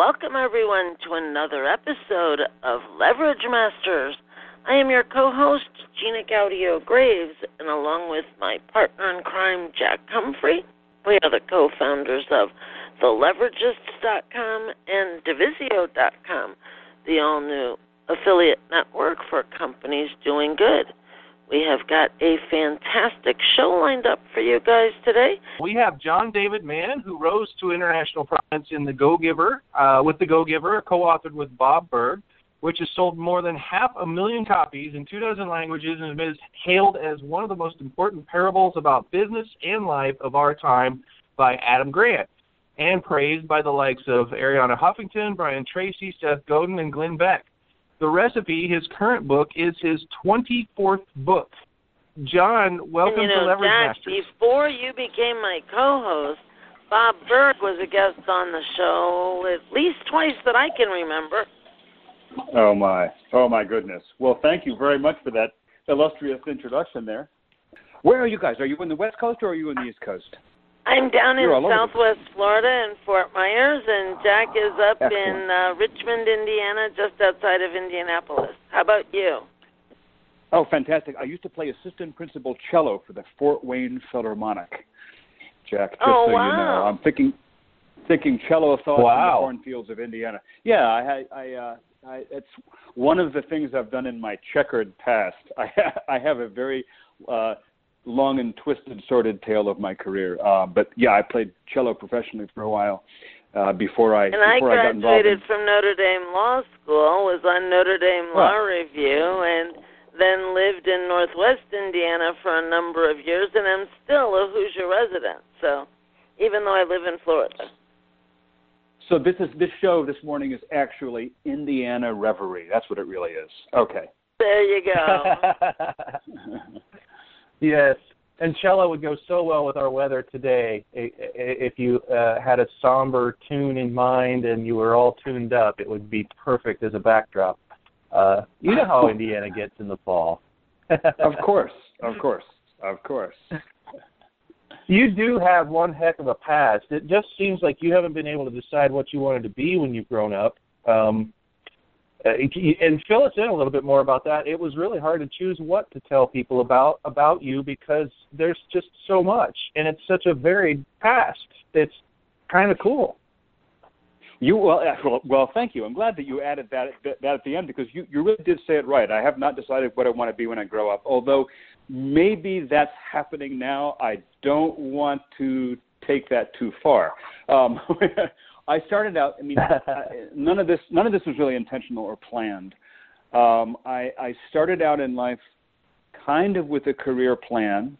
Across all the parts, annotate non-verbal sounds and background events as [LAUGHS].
Welcome everyone to another episode of Leverage Masters. I am your co host, Gina Gaudio Graves, and along with my partner in crime, Jack Humphrey, we are the co founders of TheLeveragists.com and Divisio.com, the all new affiliate network for companies doing good. We have got a fantastic show lined up for you guys today. We have John David Mann, who rose to international prominence in The Go Giver, uh, with The Go Giver, co authored with Bob Burg, which has sold more than half a million copies in two dozen languages and is hailed as one of the most important parables about business and life of our time by Adam Grant, and praised by the likes of Arianna Huffington, Brian Tracy, Seth Godin, and Glenn Beck. The recipe, his current book, is his 24th book. John, welcome and, you know, to Leverage Jack, Masters. Before you became my co-host, Bob Burg was a guest on the show at least twice that I can remember. Oh my, oh my goodness. Well, thank you very much for that illustrious introduction there. Where are you guys? Are you in the West Coast or are you in the East Coast? I'm down in You're all over the- Southwest Florida in Fort Myers, and Jack is up Excellent. in uh, Richmond, Indiana, just outside of Indianapolis. How about you? Oh, fantastic! I used to play assistant principal cello for the Fort Wayne Philharmonic. Jack, just Oh, so you know. I'm thinking, thinking cello thoughts Wow. in the cornfields of Indiana. Yeah, I, I, uh, I, it's one of the things I've done in my checkered past. [LAUGHS] I, ha- I have a very uh, long and twisted, sordid tale of my career. Uh, but yeah, I played cello professionally for a while uh, before I And I before I got involved. graduated In, from Notre Dame Law School, was on Notre Dame Wow. Law Review, and then lived in Northwest Indiana for a number of years, and I'm still a Hoosier resident. So, even though I live in Florida. so this is this show this morning is actually Indiana Reverie. That's what it really is. Okay. There you go. [LAUGHS] yes, and cello would go so well with our weather today. If you uh, had a somber tune in mind and you were all tuned up, it would be perfect as a backdrop. Uh, you know how [LAUGHS] Indiana gets in the fall. [LAUGHS] of course, of course, of course. You do have one heck of a past. It just seems like you haven't been able to decide what you wanted to be when you've grown up. Um, uh, and fill us in a little bit more about that. It was really hard to choose what to tell people about about you because there's just so much, and it's such a varied past. It's kind of cool. You well, well, well, thank you. I'm glad that you added that that, that at the end because you you really did say it right. I have not decided what I want to be when I grow up. Although maybe that's happening now. I don't want to take that too far. Um, [LAUGHS] I started out. I mean, [LAUGHS] none of this none of this was really intentional or planned. Um, I, I started out in life kind of with a career plan.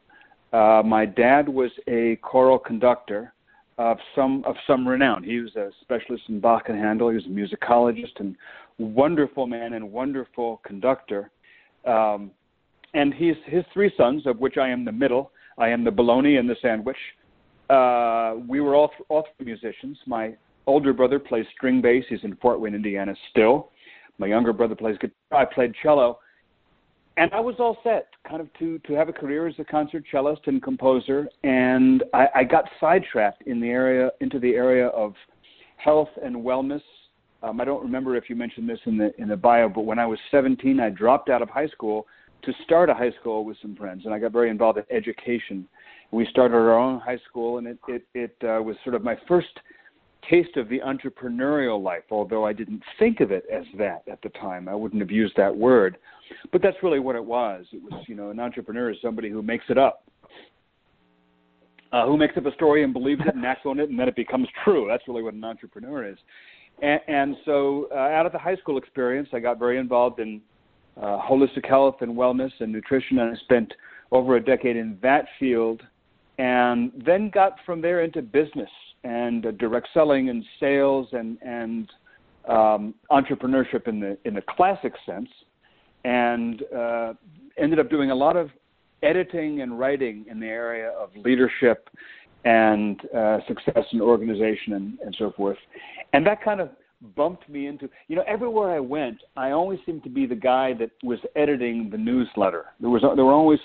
Uh, my dad was a choral conductor of some of some renown. He was a specialist in Bach and Handel. He was a musicologist and wonderful man and wonderful conductor. Um, and his his three sons, of which I am the middle, I am the bologna and the sandwich. Uh, we were all th- all three musicians. My older brother plays string bass. He's in Fort Wayne, Indiana, still. My younger brother plays guitar. I played cello and I was all set, kind of to to have a career as a concert cellist and composer. And I, I got sidetracked in the area into the area of health and wellness. Um, I don't remember if you mentioned this in the in the bio, but when I was 17, I dropped out of high school to start a high school with some friends, and I got very involved in education. We started our own high school, and it it, it uh, was sort of my first taste of the entrepreneurial life, although I didn't think of it as that at the time. I wouldn't have used that word. But that's really what it was. It was, you know, an entrepreneur is somebody who makes it up. Uh, who makes up a story and believes it and acts on it, and then it becomes true. That's really what an entrepreneur is. And, and so, uh, out of the high school experience, I got very involved in uh, holistic health and wellness and nutrition, and I spent over a decade in that field, and then got from there into business and uh, direct selling and sales and and um, entrepreneurship in the in the classic sense, and uh, ended up doing a lot of editing and writing in the area of leadership and uh, success and organization and, and so forth. And that kind of bumped me into you know everywhere I went, I always seemed to be the guy that was editing the newsletter. There was there were always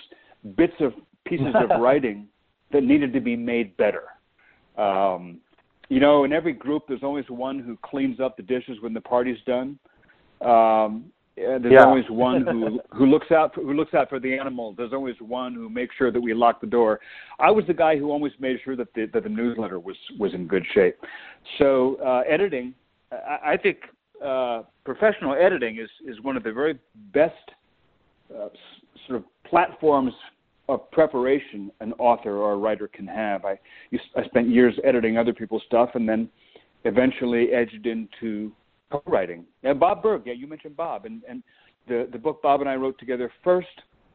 bits of pieces of [LAUGHS] writing that needed to be made better. Um, you know, in every group, there's always one who cleans up the dishes when the party's done. Um, there's yeah. always one who [LAUGHS] who looks out for, who looks out for the animals. There's always one who makes sure that we lock the door. I was the guy who always made sure that the that the newsletter was was in good shape. So uh, editing, I, I think uh, professional editing is is one of the very best uh, sort of platforms of preparation an author or a writer can have. I I spent years editing other people's stuff and then eventually edged into co-writing. And Bob Burg, yeah, you mentioned Bob, and and the the book Bob and I wrote together first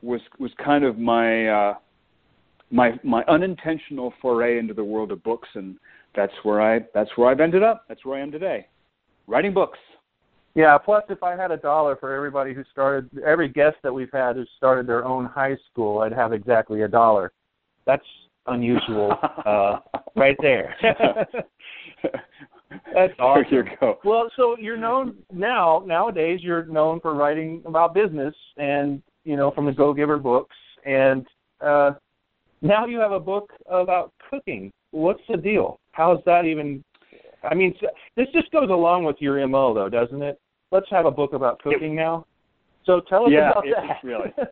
was was kind of my uh, my my unintentional foray into the world of books, and that's where I that's where I've ended up. That's where I am today, writing books. Yeah. Plus, if I had a dollar for everybody who started, every guest that we've had who started their own high school, I'd have exactly a dollar. That's unusual, [LAUGHS] uh, right there. [LAUGHS] [LAUGHS] That's awesome. There you go. Well, so you're known now. Nowadays, you're known for writing about business, and you know from the Go Giver books, and uh, now you have a book about cooking. What's the deal? How's that even? I mean, this just goes along with your mo, though, doesn't it? Let's have a book about cooking now. So tell us yeah, about it, that. really. [LAUGHS]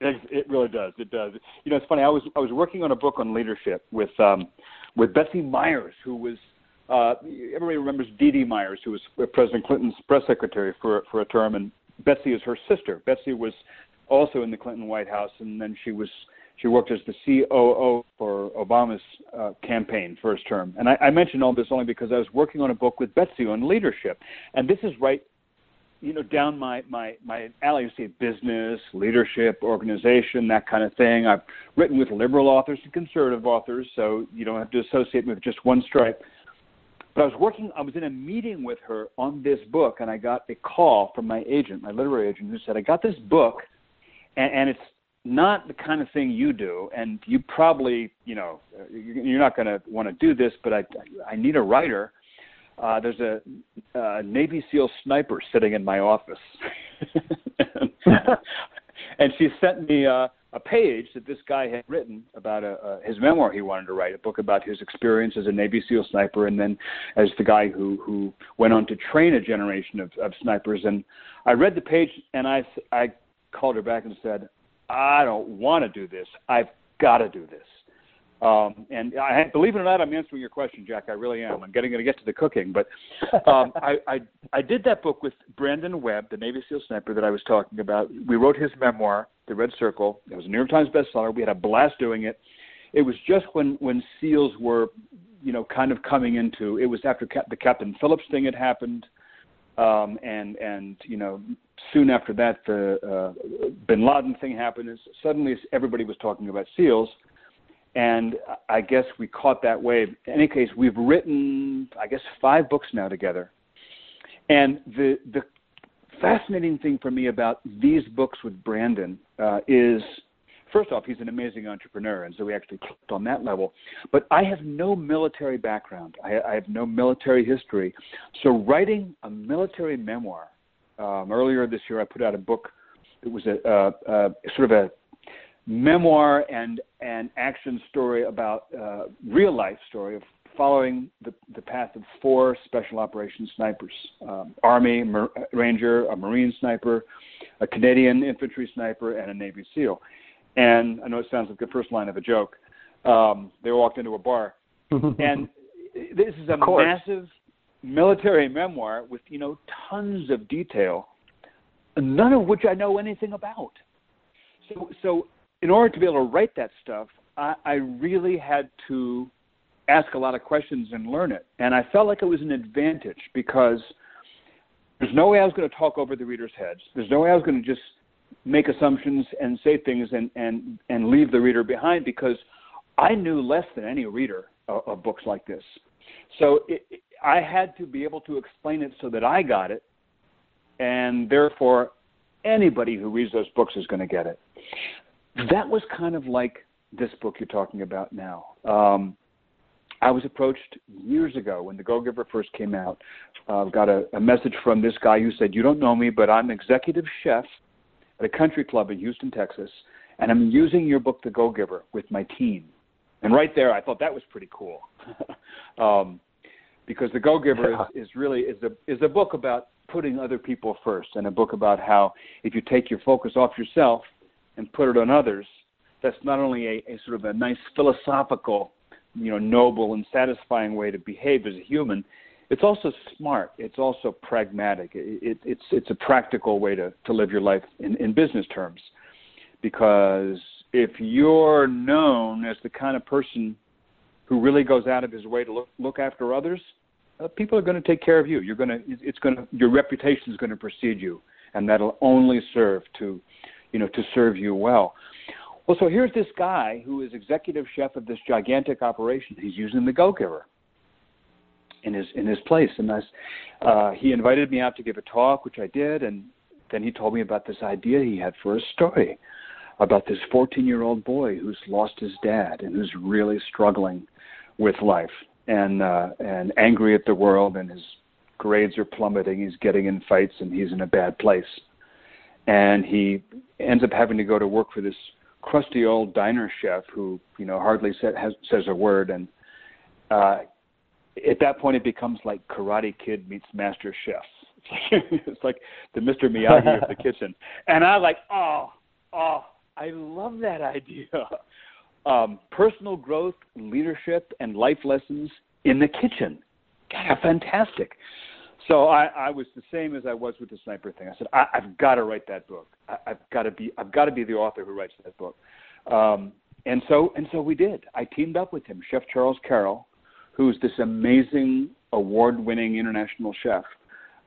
It, it really does. It does. You know, it's funny. I was I was working on a book on leadership with um, with Betsy Myers, who was uh, everybody remembers Dee Dee Myers, who was President Clinton's press secretary for for a term, and Betsy is her sister. Betsy was also in the Clinton White House, and then she was she worked as the COO for Obama's uh, campaign first term. And I, I mention all this only because I was working on a book with Betsy on leadership, and this is right, you know, down my my my alley. You see business, leadership, organization, that kind of thing. I've written with liberal authors and conservative authors, so you don't have to associate me with just one stripe. But I was working, I was in a meeting with her on this book, and I got a call from my agent, my literary agent, who said, I got this book, and, and it's not the kind of thing you do, and you probably, you know, you're not going to want to do this, but I, I need a writer. Uh, there's a, a Navy SEAL sniper sitting in my office. [LAUGHS] and she sent me uh, a page that this guy had written about a, uh, his memoir he wanted to write, a book about his experience as a Navy SEAL sniper, and then as the guy who who went on to train a generation of, of snipers. And I read the page, and I I called her back and said, I don't want to do this. I've got to do this. Um, and I believe it or not, I'm answering your question, Jack. I really am. I'm getting going to get to the cooking, but um, [LAUGHS] I, I I did that book with Brandon Webb, the Navy SEAL sniper that I was talking about. We wrote his memoir, The Red Circle. It was a New York Times bestseller. We had a blast doing it. It was just when when SEALs were, you know, kind of coming into. It was after Cap- the Captain Phillips thing had happened, um, and and you know, soon after that, the uh, Bin Laden thing happened. And suddenly, everybody was talking about SEALs and I guess we caught that wave. In any case, we've written, I guess, five books now together. And the the fascinating thing for me about these books with Brandon uh, is, first off, he's an amazing entrepreneur, and so we actually clicked on that level. But I have no military background. I, I have no military history. So writing a military memoir. Um, earlier this year, I put out a book. It was a, a, a sort of a memoir and an action story about uh, real life story of following the, the path of four special operations snipers um, Army Mar- Ranger, a Marine sniper, a Canadian infantry sniper, and a Navy SEAL. And I know it sounds like the first line of a joke. Um, they walked into a bar, [LAUGHS] and this is a massive military memoir with you know tons of detail, none of which I know anything about. So, so in order to be able to write that stuff, I, I really had to ask a lot of questions and learn it. And I felt like it was an advantage because there's no way I was going to talk over the reader's heads. There's no way I was going to just make assumptions and say things and, and, and leave the reader behind because I knew less than any reader of, of books like this. So it, I had to be able to explain it so that I got it, and therefore anybody who reads those books is going to get it. That was kind of like this book you're talking about now. Um, I was approached years ago when The Go Giver first came out. Uh, got a, a message from this guy who said, "You don't know me, but I'm executive chef at a country club in Houston, Texas, and I'm using your book, The Go Giver, with my team." And right there, I thought that was pretty cool, [LAUGHS] um, because The Go Giver yeah. is, is really is a is a book about putting other people first, and a book about how if you take your focus off yourself and put it on others, that's not only a, a sort of a nice philosophical, you know, noble and satisfying way to behave as a human. It's also smart. It's also pragmatic. It, it, it's it's a practical way to, to live your life in, in business terms, because if you're known as the kind of person who really goes out of his way to look look after others, uh, people are going to take care of you. You're going to it's going to your reputation is going to precede you, and that'll only serve to, you know, to serve you well. Well, so here's this guy who is executive chef of this gigantic operation. He's using the Go Giver in his in his place, and uh, he invited me out to give a talk, which I did, and then he told me about this idea he had for a story about this 14 year old boy who's lost his dad and who's really struggling with life and uh, and angry at the world, and his grades are plummeting. He's getting in fights, and he's in a bad place. And he ends up having to go to work for this crusty old diner chef who you know hardly sa- has, says a word. And uh, at that point, it becomes like Karate Kid meets Master Chef. it's like [LAUGHS] the Mr. Miyagi of the [LAUGHS] kitchen. And I like, oh, oh, I love that idea um, personal growth, leadership, and life lessons in the kitchen. God, fantastic. So I, I was the same as I was with the sniper thing. I said, I, I've got to write that book. I, I've got to be, I've got to be the author who writes that book. Um, and so, and so we did. I teamed up with him, Chef Charles Carroll, who's this amazing award-winning international chef.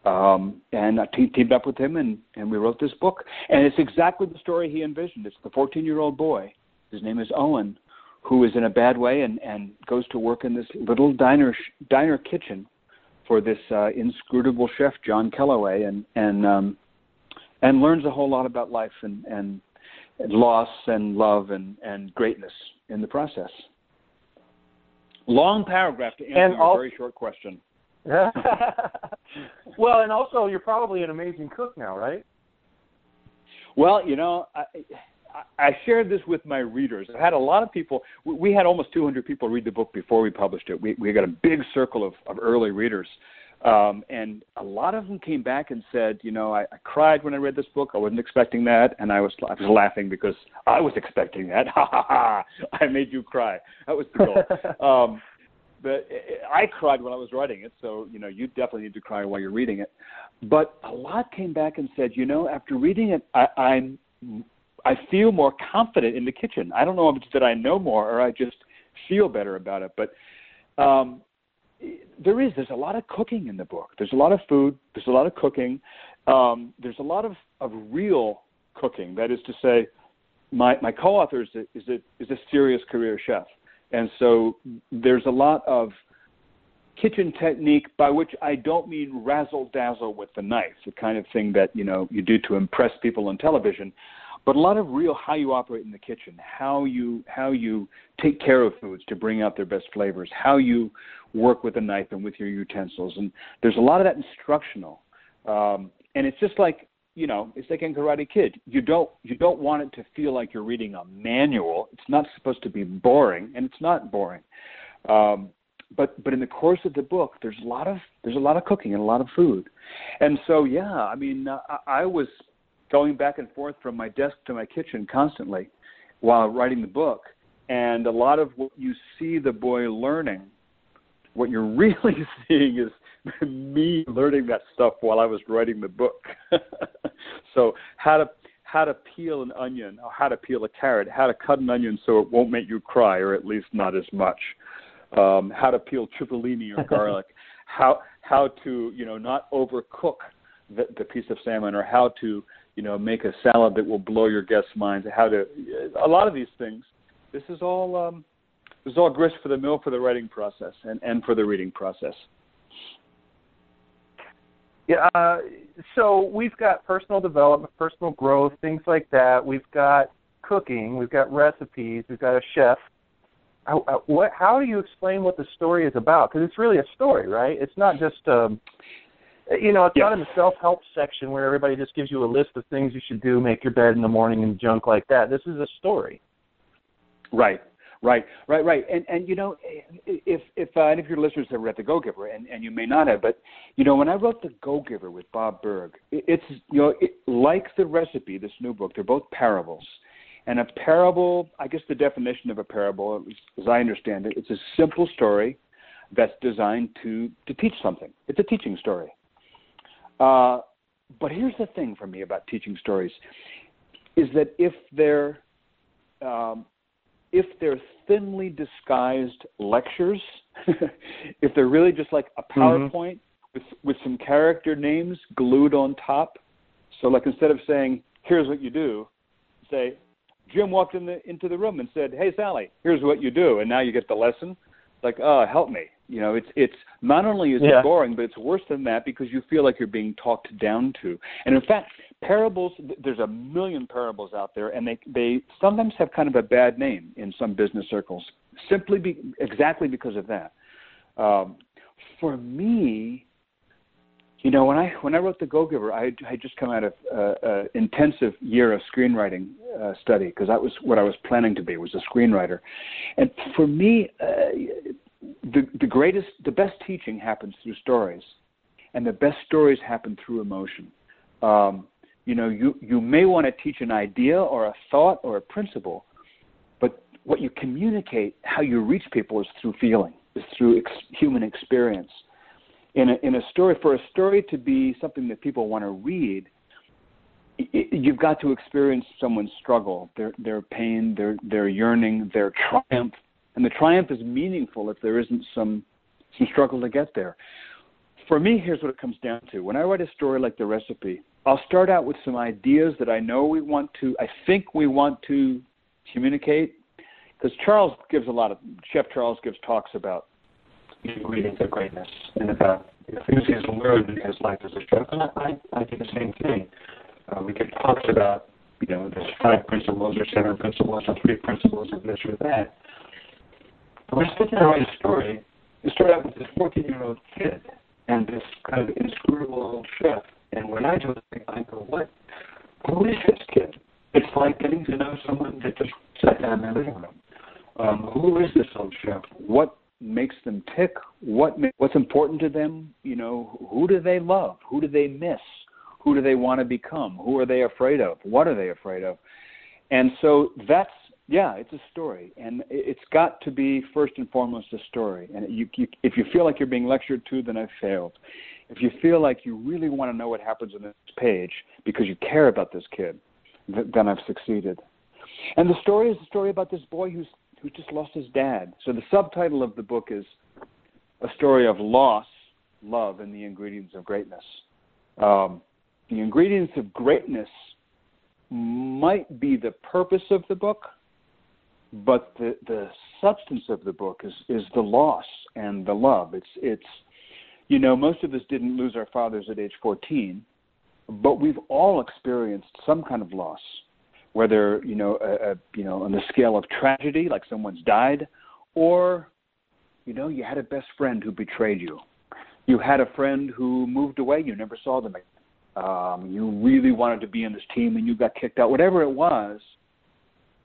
Um, and I te- teamed up with him, and, and we wrote this book. And it's exactly the story he envisioned. It's the 14-year-old boy his name is Owen, who is in a bad way and, and goes to work in this little diner sh- diner kitchen for this uh, inscrutable chef John Kellaway and and um, and learns a whole lot about life and, and loss and love and, and greatness in the process. Long paragraph to answer and your very short question. [LAUGHS] well, and also you're probably an amazing cook now, right? Well, you know, I, I shared this with my readers. I had a lot of people. We had almost 200 people read the book before we published it. We we got a big circle of, of early readers, um, and a lot of them came back and said, you know, I, I cried when I read this book. I wasn't expecting that, and I was I was laughing because I was expecting that. [LAUGHS] Ha ha ha! I made you cry. That was the goal. [LAUGHS] um, but I cried when I was writing it, so you know you definitely need to cry while you're reading it. But a lot came back and said, you know, after reading it, I, I'm I feel more confident in the kitchen. I don't know if it's that I know more or I just feel better about it, but um, there is. There's a lot of cooking in the book. There's a lot of food. There's a lot of cooking. Um, there's a lot of, of real cooking. That is to say, my, my co-author is a, is, a, is a serious career chef, and so there's a lot of kitchen technique by which I don't mean razzle dazzle with the knife, the kind of thing that you know you do to impress people on television but a lot of real how you operate in the kitchen, how you how you take care of foods to bring out their best flavors, how you work with a knife and with your utensils, and there's a lot of that instructional. Um, and it's just like you know, it's like in Karate Kid. You don't you don't want it to feel like you're reading a manual. It's not supposed to be boring, and it's not boring. Um, but but in the course of the book, there's a lot of there's a lot of cooking and a lot of food, and so yeah, I mean, I, I was going back and forth from my desk to my kitchen constantly while writing the book. And a lot of what you see the boy learning, what you're [LAUGHS] really seeing is [LAUGHS] me learning that stuff while I was writing the book. [LAUGHS] so how to how to peel an onion, or how to peel a carrot, how to cut an onion so it won't make you cry, or at least not as much. Um, how to peel cipollini or garlic, how how to you know not overcook the, the piece of salmon, or how to you know, make a salad that will blow your guests' minds. How to a lot of these things. This is all um, this is all grist for the mill for the writing process and and for the reading process. Yeah, uh, so we've got personal development, personal growth, things like that. We've got cooking, we've got recipes, we've got a chef. How, uh, what, how do you explain what the story is about? Because it's really a story, right? It's not just, um, you know, it's Yeah. not in the self-help section where everybody just gives you a list of things you should do, make your bed in the morning, and junk like that. This is a story. Right, right, right, right. And and you know, if if uh, any of your listeners have read The Go Giver, and and you may not have, but you know, when I wrote The Go Giver with Bob Burg, it, it's you know, it, like the recipe, this new book, they're both parables. And a parable, I guess the definition of a parable, as I understand it, it's a simple story that's designed to to teach something. It's a teaching story. Uh, but here's the thing for me about teaching stories, is that if they're um, if they're thinly disguised lectures, [LAUGHS] if they're really just like a PowerPoint with with some character names glued on top, so like instead of saying "Here's what you do," say Jim walked in the into the room and said, "Hey Sally, here's what you do," and now you get the lesson. Like, oh, help me. You know, it's it's not only is Yeah. it boring, but it's worse than that because you feel like you're being talked down to. And in fact, parables there's a million parables out there and they they sometimes have kind of a bad name in some business circles simply be, exactly because of that um, for me you know when i when i wrote the go giver i had just come out of uh, uh, intensive year of screenwriting uh, study because that was what i was planning to be was a screenwriter. And for me uh, the the greatest the best teaching happens through stories and the best stories happen through emotion. Um, you know you you may want to teach an idea or a thought or a principle but what you communicate how you reach people is through feeling is through ex- human experience in a in a story for a story to be something that people want to read i i- you've got to experience someone's struggle their their pain their their yearning their triumph and the triumph is meaningful if there isn't some some struggle to get there for me, here's what it comes down to. When I write a story like the recipe, I'll start out with some ideas that I know we want to, I think we want to communicate. Because Charles gives a lot of, Chef Charles gives talks about the ingredients of greatness and about the learned in his life as a chef. And I, I, I do the same thing. Uh, we give talks about, you know, there's five principles or seven principles or three principles of this or that. But I there and write a story, you start out with this 14 year old kid and this kind of inscrutable old chef. And when I do it, I go, what? Who is this kid? It's like getting to know someone that just sat down in their living room. Um, who is this old chef? what makes them tick, what what's important to them, you know, who do they love, who do they miss, who do they want to become, who are they afraid of, what are they afraid of, and so that's yeah, it's a story, and it's got to be first and foremost a story. And you, you, if you feel like you're being lectured to, then I've failed. If you feel like you really want to know what happens on this page because you care about this kid, th- then I've succeeded. And the story is a story about this boy who's who just lost his dad. So the subtitle of the book is a story of loss, love, and the ingredients of greatness. Um, the ingredients of greatness might be the purpose of the book, but the the substance of the book is is the loss and the love. It's it's you know most of us didn't lose our fathers at age 14, but we've all experienced some kind of loss whether you know a, a, you know on the scale of tragedy like someone's died or you know you had a best friend who betrayed you. You had a friend who moved away you never saw them again. Um, you really wanted to be in this team and you got kicked out. Whatever it was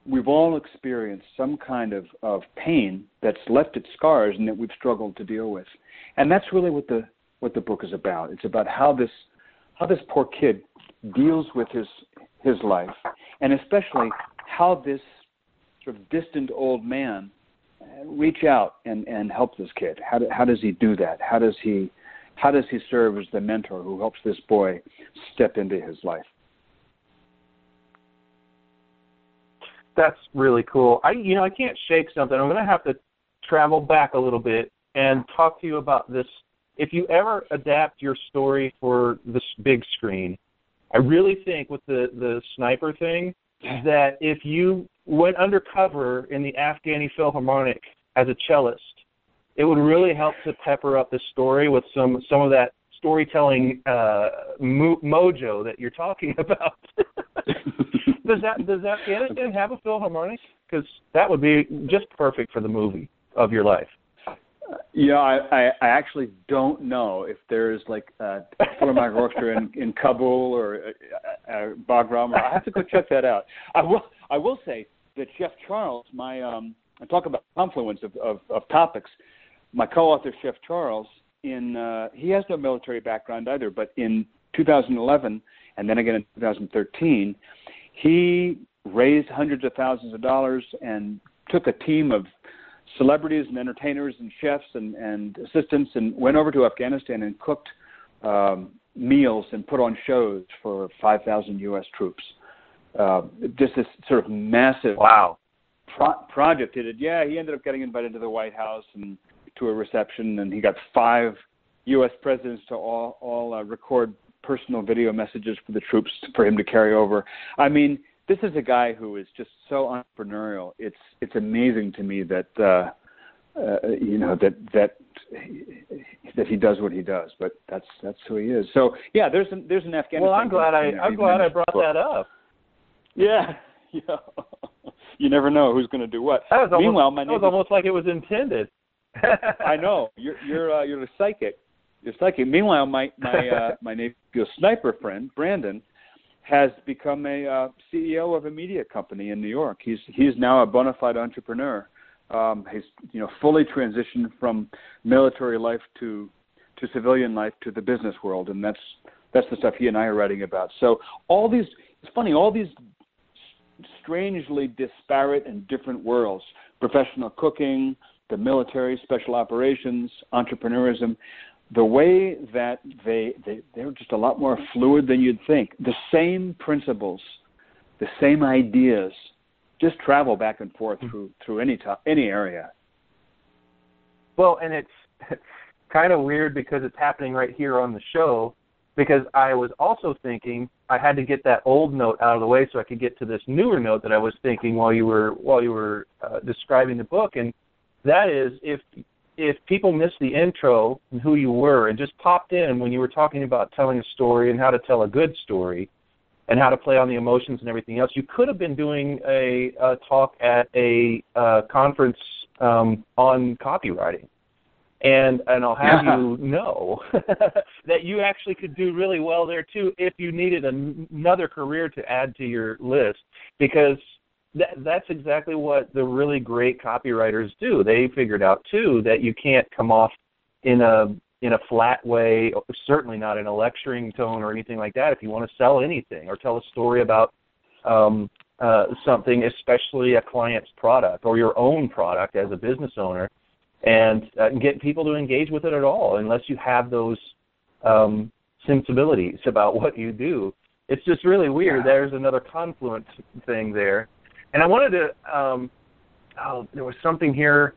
we've all experienced some kind of, of pain that's left its scars and that we've struggled to deal with. And that's really what the what the book is about. It's about how this how this poor kid deals with his his life, and especially how this sort of distant old man uh, reach out and and help this kid. How do, how does he do that? How does he how does he serve as the mentor who helps this boy step into his life? That's really cool. I you know I can't shake something. I'm going to have to travel back a little bit and talk to you about this. If you ever adapt your story for this big screen, I really think with the the sniper thing that if you went undercover in the Afghani Philharmonic as a cellist it would really help to pepper up the story with some some of that storytelling uh, mo- mojo that you're talking [LAUGHS] about. [LAUGHS] does that does that Afghanistan have a Philharmonic? Because that would be just perfect for the movie of your life. Yeah, I, I, actually don't know if there's like a Philharmonic Orchestra in, in Kabul or uh, uh, Bagram. I have to go check that out. I will I will say that Chef Charles, my um, I talk about confluence of, of, of topics. My co-author Chef Charles, in uh, he has no military background either, but in 2011 and then again in 2013, he raised hundreds of thousands of dollars and took a team of celebrities and entertainers and chefs and, and assistants and went over to Afghanistan and cooked um, meals and put on shows for 5,000 U.S. troops. Uh, just this sort of massive wow pro- project. He did. Yeah, he ended up getting invited to the White House and to a reception, and he got five U.S. presidents to all all uh, record personal video messages for the troops for him to carry over. I mean, this is a guy who is just so entrepreneurial. It's it's amazing to me that uh, uh, you know that that that he does what he does. But that's that's who he is. So yeah, there's an there's an Afghanistan. Well, I'm glad I I'm glad I brought that up. Yeah, [LAUGHS] yeah. you never know who's going to do what. That was almost, Meanwhile, my that was almost like it was intended. I know you're you're uh, you're a psychic. You're psychic. Meanwhile, my my uh, [LAUGHS] my neighbor sniper friend Brandon has become a uh, CEO of a media company in New York. He's he's now a bona fide entrepreneur. Um, he's you know fully transitioned from military life to to civilian life to the business world, and that's that's the stuff he and I are writing about. So all these it's funny all these strangely disparate and different worlds professional cooking, the military, special operations, entrepreneurism the way that they, they they're just a lot more fluid than you'd think. The same principles, the same ideas, just travel back and forth through through any top, any area. Well, and it's, it's [LAUGHS] kind of weird because it's happening right here on the show. Because I was also thinking I had to get that old note out of the way so I could get to this newer note that I was thinking while you were while you were uh, describing the book, and that is if if people missed the intro and who you were and just popped in when you were talking about telling a story and how to tell a good story and how to play on the emotions and everything else, you could have been doing a, a talk at a uh, conference um, on copywriting. And and I'll have you know [LAUGHS] that you actually could do really well there too if you needed an, another career to add to your list because that, that's exactly what the really great copywriters do. They figured out too that you can't come off in a in a flat way, certainly not in a lecturing tone or anything like that. If you want to sell anything or tell a story about um, uh, something, especially a client's product or your own product as a business owner, and uh, get people to engage with it at all, unless you have those um, sensibilities about what you do. It's just really weird. There's another confluence thing there and I wanted to, um, oh, there was something here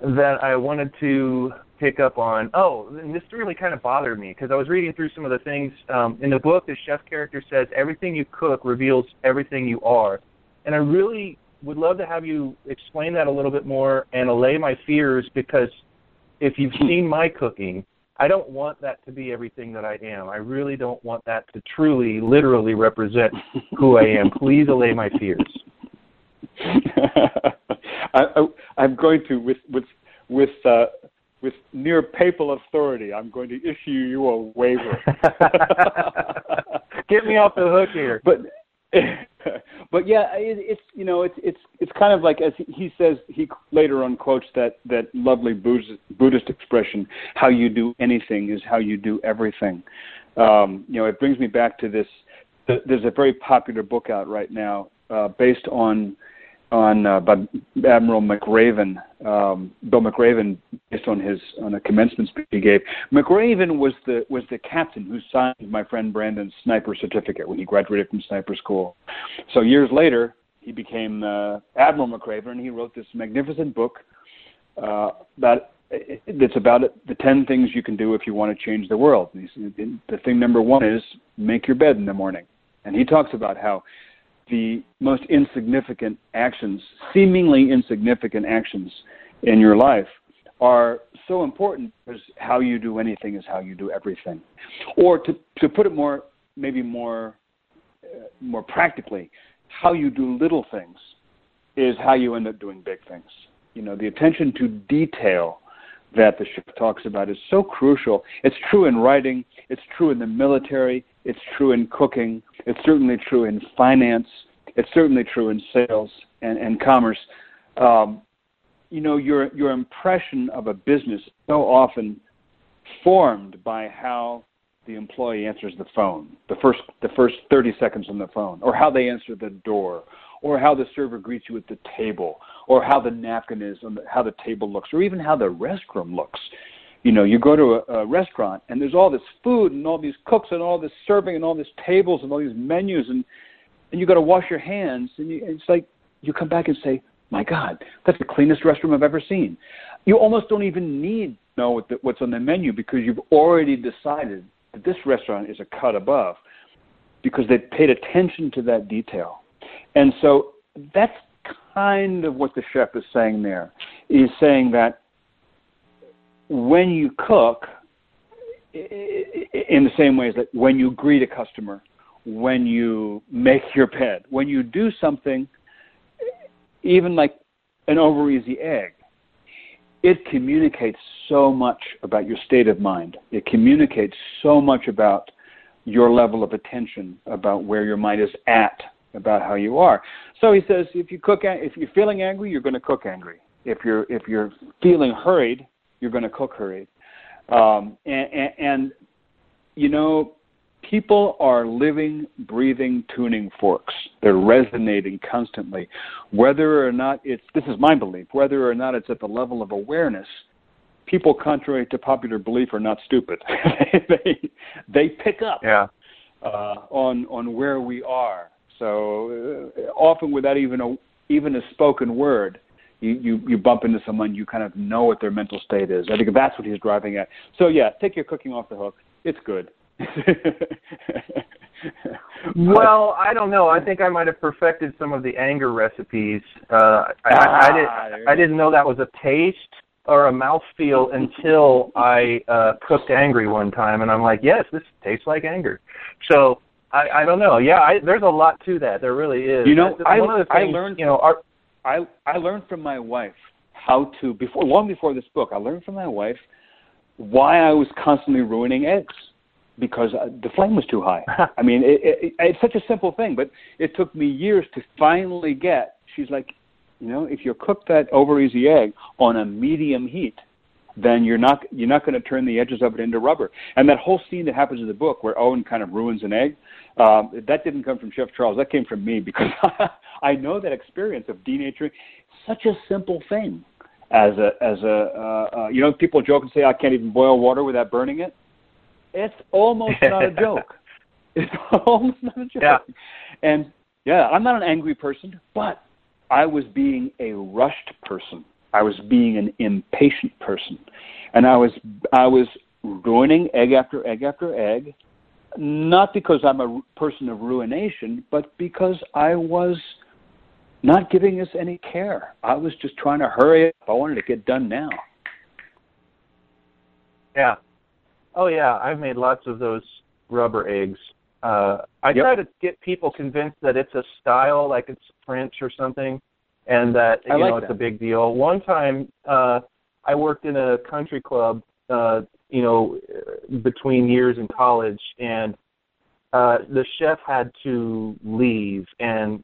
that I wanted to pick up on. Oh, and this really kind of bothered me because I was reading through some of the things um, in the book. The chef character says everything you cook reveals everything you are, and I really would love to have you explain that a little bit more and allay my fears because if you've seen my cooking, I don't want that to be everything that I am. I really don't want that to truly, literally represent who I am. Please allay my fears. [LAUGHS] I, I, am going to with with with uh, with near papal authority. I'm going to issue you a waiver. [LAUGHS] Get me off the hook here. [LAUGHS] But but yeah, it, it's you know it's it's it's kind of like as he says he later on quotes that that lovely Buddhist, Buddhist expression: "How you do anything is how you do everything." Um, you know, it brings me back to this. There's a very popular book out right now uh, based on on uh, by Admiral McRaven, um, Bill McRaven, based on his on a commencement speech he gave. McRaven was the was the captain who signed my friend Brandon's sniper certificate when he graduated from sniper school. So years later, he became uh, Admiral McRaven, and he wrote this magnificent book uh, about it's about the 10 things you can do if you want to change the world. The thing number one is make your bed in the morning. And he talks about how the most insignificant actions, seemingly insignificant actions in your life, are so important because how you do anything is how you do everything. Or to to put it more maybe more uh, more practically, how you do little things is how you end up doing big things. You know, the attention to detail that the chef talks about is so crucial. It's true in writing, it's true in the military, it's true in cooking, it's certainly true in finance, it's certainly true in sales and, and commerce. Um, you know, your your impression of a business is so often formed by how the employee answers the phone, the first the first 30 seconds on the phone, or how they answer the door, or how the server greets you at the table, or how the napkin is, on the, how the table looks, or even how the restroom looks. You know, you go to a, a restaurant and there's all this food and all these cooks and all this serving and all these tables and all these menus and and you got to wash your hands and, you, and it's like you come back and say, "My God, that's the cleanest restroom I've ever seen." You almost don't even need to know what the, what's on the menu because you've already decided that this restaurant is a cut above because they paid attention to that detail. And so that's kind of what the chef is saying there. He's saying that when you cook, in the same way as that when you greet a customer, when you make your bed, when you do something, even like an over easy egg, it communicates so much about your state of mind. It communicates so much about your level of attention, about where your mind is at about how you are. So he says, if you cook, if you're feeling angry, you're going to cook angry. If you're if you're feeling hurried, you're going to cook hurried. Um, and, and, and you know, people are living, breathing tuning forks. They're resonating constantly, whether or not it's. This is my belief. Whether or not it's at the level of awareness, people, contrary to popular belief, are not stupid. [LAUGHS] they they pick up yeah. uh, on on where we are so uh, often without even a even a spoken word, you, you you bump into someone you kind of know what their mental state is. I think that's what he's driving at. So yeah, take your cooking off the hook. It's good. [LAUGHS] well, I don't know. I think I might have perfected some of the anger recipes. Uh, I, ah, I, did, I didn't know that was a taste or a mouthfeel until I uh, cooked angry one time, and I'm like, yes, this tastes like anger. So I, I don't know. Yeah, I, there's a lot to that. There really is. You know, I, things, I learned. You know, our, I I learned from my wife how to before long before this book. I learned from my wife why I was constantly ruining eggs because uh, the flame was too high. [LAUGHS] I mean, it, it, it's such a simple thing, but it took me years to finally get. She's like, you know, if you cook that over easy egg on a medium heat, then you're not you're not going to turn the edges of it into rubber. And that whole scene that happens in the book where Owen kind of ruins an egg, um, that didn't come from Chef Charles. That came from me because [LAUGHS] I know that experience of denaturing. Such a simple thing as a as a uh, uh, you know people joke and say I can't even boil water without burning it. It's almost not a [LAUGHS] joke. It's [LAUGHS] almost not a joke. Yeah. And yeah, I'm not an angry person, but I was being a rushed person I was being an impatient person, and I was I was ruining egg after egg after egg, not because I'm a person of ruination, but because I was not giving us any care. I was just trying to hurry up. I wanted to get done now. Yeah. Oh yeah, I've made lots of those rubber eggs. Uh I yep. try to get people convinced that it's a style, like it's French or something and that you like know that. it's a big deal. One time, uh, I worked in a country club, uh, you know, between years in college, and uh, the chef had to leave and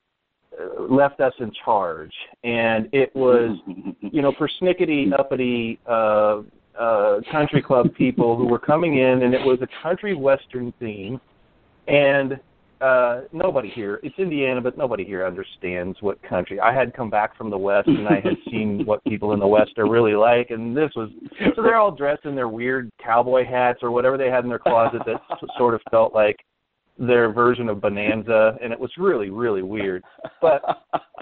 uh, left us in charge, and it was, you know, persnickety uppity uh, uh, country club people who were coming in, and it was a country western theme, and uh nobody here it's indiana but nobody here understands what country. I had come back from the west and i had seen [LAUGHS] what people in the west are really like and this was so they're all dressed in their weird cowboy hats or whatever they had in their closet that [LAUGHS] sort of felt like their version of bonanza and it was really really weird. But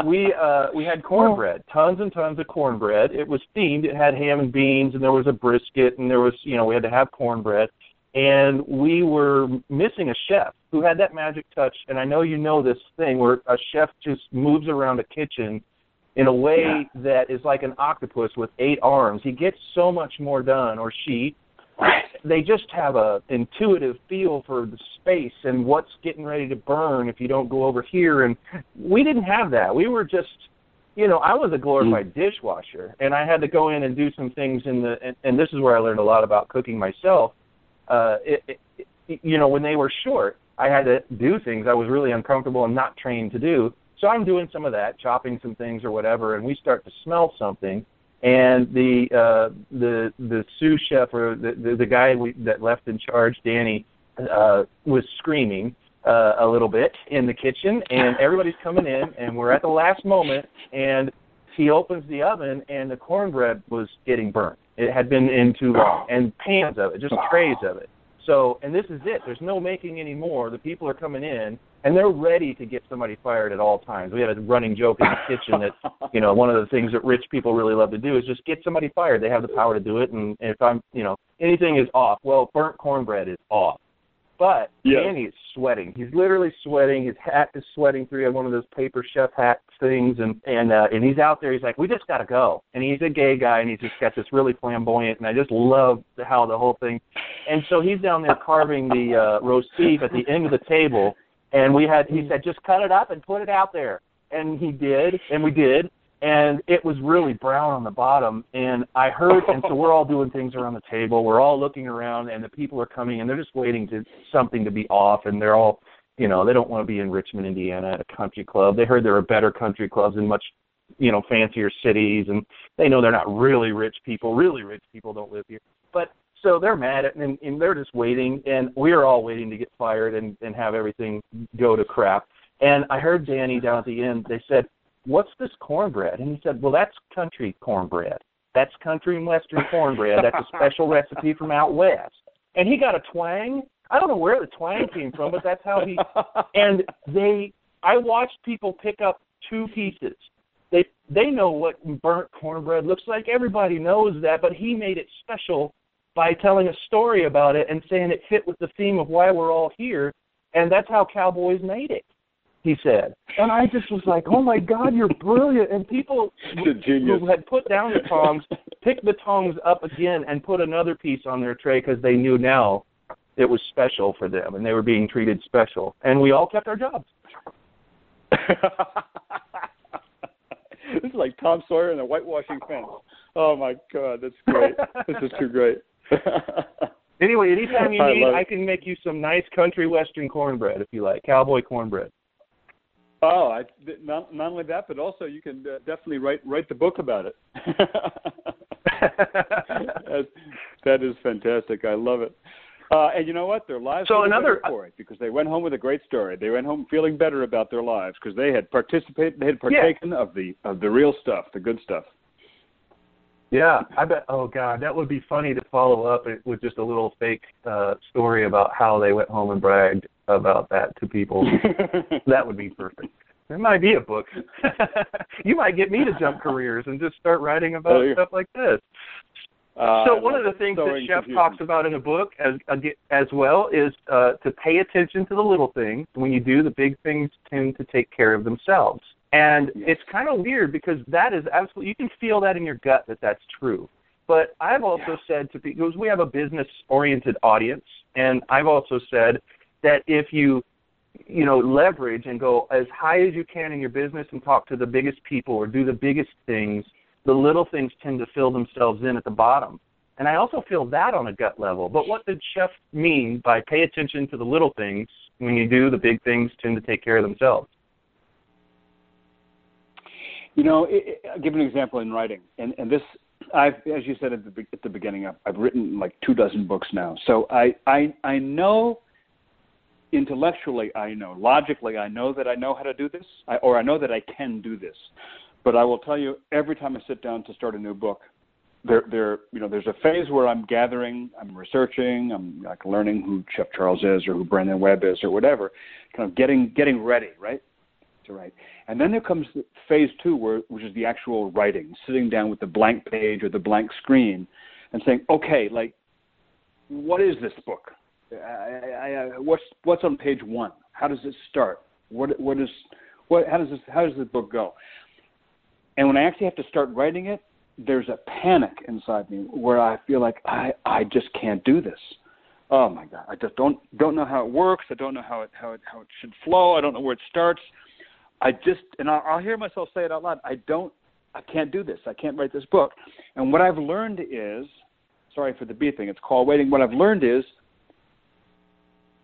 we uh we had cornbread tons and tons of cornbread. It was themed it had ham and beans and there was a brisket and there was you know we had to have cornbread and we were missing a chef who had that magic touch. And I know you know this thing where a chef just moves around a kitchen in a way yeah. that is like an octopus with eight arms. He gets so much more done, or she. They just have a intuitive feel for the space and what's getting ready to burn if you don't go over here. And we didn't have that. We were just, you know, I was a glorified mm. dishwasher, and I had to go in and do some things in the. And, and this is where I learned a lot about cooking myself. Uh, it, it, you know, when they were short, I had to do things I was really uncomfortable and not trained to do so I'm doing some of that, chopping some things or whatever, and we start to smell something. And the uh, the the sous chef or the the, the guy we, that left in charge, Danny, uh, was screaming uh, a little bit in the kitchen, and everybody's coming in, and we're at the last moment, and he opens the oven, and the cornbread was getting burnt. It had been in too long, and pans of it, just trays of it. So, and this is it. There's no making any more. The people are coming in, and they're ready to get somebody fired at all times. We had a running joke in the kitchen that, you know, one of the things that rich people really love to do is just get somebody fired. They have the power to do it, and if I'm, you know, anything is off, well, burnt cornbread is off. But. Danny is sweating. He's literally sweating. His hat is sweating through. He had one of those paper chef hat things, and and uh, and he's out there. He's like, we just got to go. And he's a gay guy, and he's just got this really flamboyant. And I just love how the whole thing. And so he's down there carving the uh, roast beef at the end of the table, and we had. He said, just cut it up and put it out there. And he did, and we did and it was really brown on the bottom. And i heard and so we're all doing things around the table. We're all looking around and the people are coming and they're just waiting to something to be off. And they're all you know they don't want to be in richmond indiana at a country club. They heard there are better country clubs in much you know fancier cities and they know they're not really rich people. Really rich people don't live here. But so they're mad at and, and they're just waiting and we're all waiting to get fired and and have everything go to crap. And i heard danny down at the end they said what's this cornbread? And he said, well, that's country cornbread. That's country and western cornbread. That's a special recipe from out west. And he got a twang. I don't know where the twang came from, but that's how he. [LAUGHS] And they, I watched people pick up two pieces. They they know what burnt cornbread looks like. Everybody knows that, but he made it special by telling a story about it and saying it fit with the theme of why we're all here. And that's how cowboys made it he said. And I just was like, oh my God, you're brilliant. And people [LAUGHS] who had put down the tongs picked the tongs up again and put another piece on their tray because they knew now it was special for them and they were being treated special. And we all kept our jobs. [LAUGHS] this is like Tom Sawyer and a whitewashing fence. Oh my God, that's great. this is too great. [LAUGHS] anyway, anytime you need, I, I can make you some nice country western cornbread if you like, cowboy cornbread. Oh, I, not not only that, but also you can uh, definitely write write the book about it. [LAUGHS] that, that is fantastic. I love it. Uh, and you know what? Their lives so another for it because they went home with a great story. They went home feeling better about their lives because they had participated. They had partaken yeah. of the of the real stuff, the good stuff. Yeah, I bet. Oh God, that would be funny to follow up with just a little fake uh, story about how they went home and bragged about that to people. [LAUGHS] that would be perfect. There might be a book. [LAUGHS] you might get me to jump careers and just start writing about oh, stuff like this. Uh, so one of the things that Chef confusion. talks about in a book as as well is uh, to pay attention to the little things. When you do, the big things tend to take care of themselves. And yes. it's kind of weird because that is absolutely, you can feel that in your gut that that's true. But I've also yeah. said to people, because we have a business oriented audience, and I've also said that if you, you know, leverage and go as high as you can in your business and talk to the biggest people or do the biggest things, the little things tend to fill themselves in at the bottom. And I also feel that on a gut level. But what did Chef mean by pay attention to the little things? When you do, the big things tend to take care of themselves. You know, it, it, I'll give an example in writing, and and this, I've as you said at the at the beginning, I've, I've written like two dozen books now, so I I I know intellectually I know, logically I know that I know how to do this, I, or I know that I can do this. But I will tell you, every time I sit down to start a new book, there, there, you know, there's a phase where I'm gathering, I'm researching, I'm like learning who Chef Charles is or who Brandon Webb is or whatever, kind of getting getting ready, right? to write. And then there comes phase two, where, which is the actual writing, sitting down with the blank page or the blank screen and saying, okay, like, what is this book? I, I, what's what's on page one? How does it start? What what is what? How does this how does this book go? And when I actually have to start writing it, there's a panic inside me where I feel like I I just can't do this. Oh my god, I just don't don't know how it works. I don't know how it how it how it should flow. I don't know where it starts. I just and I'll, I'll hear myself say it out loud. I don't I can't do this. I can't write this book. And what I've learned is, sorry for the beeping. It's call waiting. What I've learned is,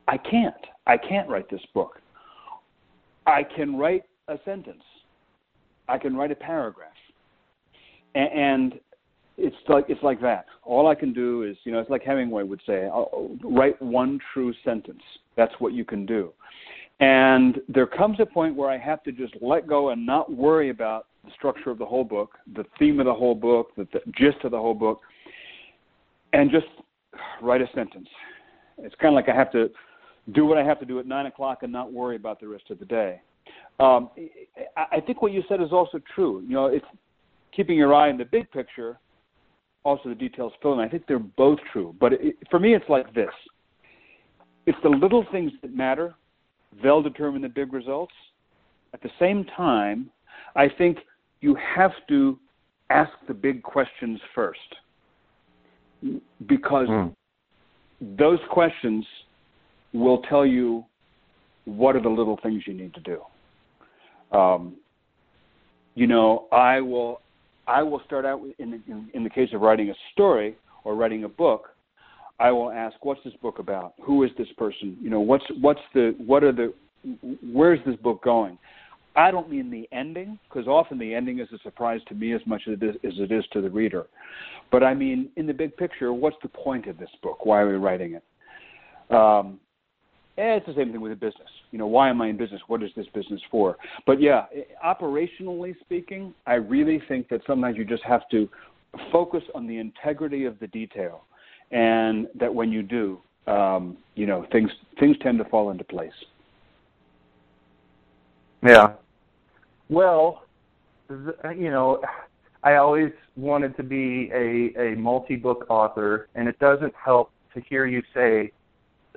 I can't. I can't write this book. I can write a sentence. I can write a paragraph. And, it's like it's like that. All I can do is, you know, it's like Hemingway would say, I'll write one true sentence. That's what you can do. And there comes a point where I have to just let go and not worry about the structure of the whole book, the theme of the whole book, the, the gist of the whole book, and just write a sentence. It's kind of like I have to do what I have to do at nine o'clock and not worry about the rest of the day. Um, I think what you said is also true. You know, it's keeping your eye on the big picture, also the details fill in. I think they're both true. But it, for me, it's like this: it's the little things that matter. They'll determine the big results. At the same time, I think you have to ask the big questions first, because mm. those questions will tell you what are the little things you need to do. Um, you know, I will I will start out in the, in, in the case of writing a story or writing a book. I will ask, what's this book about? Who is this person? You know, what's what's the what are the where's this book going? I don't mean the ending because often the ending is a surprise to me as much as it is, as it is to the reader. But I mean, in the big picture, what's the point of this book? Why are we writing it? Um, it's the same thing with a business. You know, why am I in business? What is this business for? But yeah, eh, operationally speaking, I really think that sometimes you just have to focus on the integrity of the detail, and that when you do, um, you know, things things tend to fall into place. Yeah. Well, you know, I always wanted to be a a multi-book author, and it doesn't help to hear you say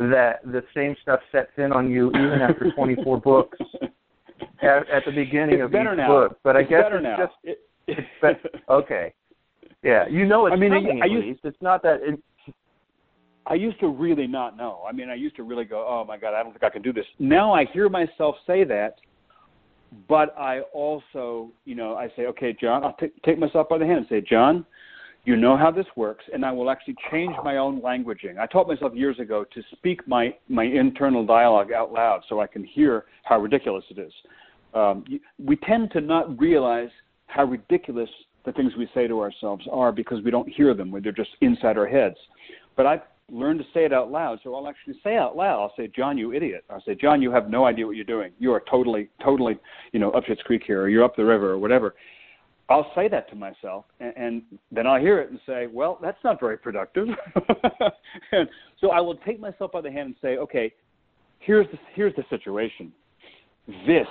that the same stuff sets in on you even after 24 [LAUGHS] books at, at, the beginning it's of each now. book. But it's I guess it's now. just it, it's be- [LAUGHS] okay. Yeah, you know it's I mean, coming I, I at used, least. It's not that. It, I used to really not know. I mean, I used to really go, "Oh my God, I don't think I can do this." Now I hear myself say that, but I also, you know, I say, "Okay, John, I'll t- take myself by the hand and say, John, you know how this works, and I will actually change my own languaging. I taught myself years ago to speak my, my internal dialogue out loud so I can hear how ridiculous it is. Um, we tend to not realize how ridiculous the things we say to ourselves are because we don't hear them when they're just inside our heads. But I've learned to say it out loud, so I'll actually say out loud. I'll say, "John, you idiot." I'll say, "John, you have no idea what you're doing. You are totally, totally, you know, up Schitt's Creek here, or you're up the river, or whatever." I'll say that to myself, and, and then I'll hear it and say, "Well, that's not very productive." [LAUGHS] and so I will take myself by the hand and say, "Okay, here's the here's the situation. This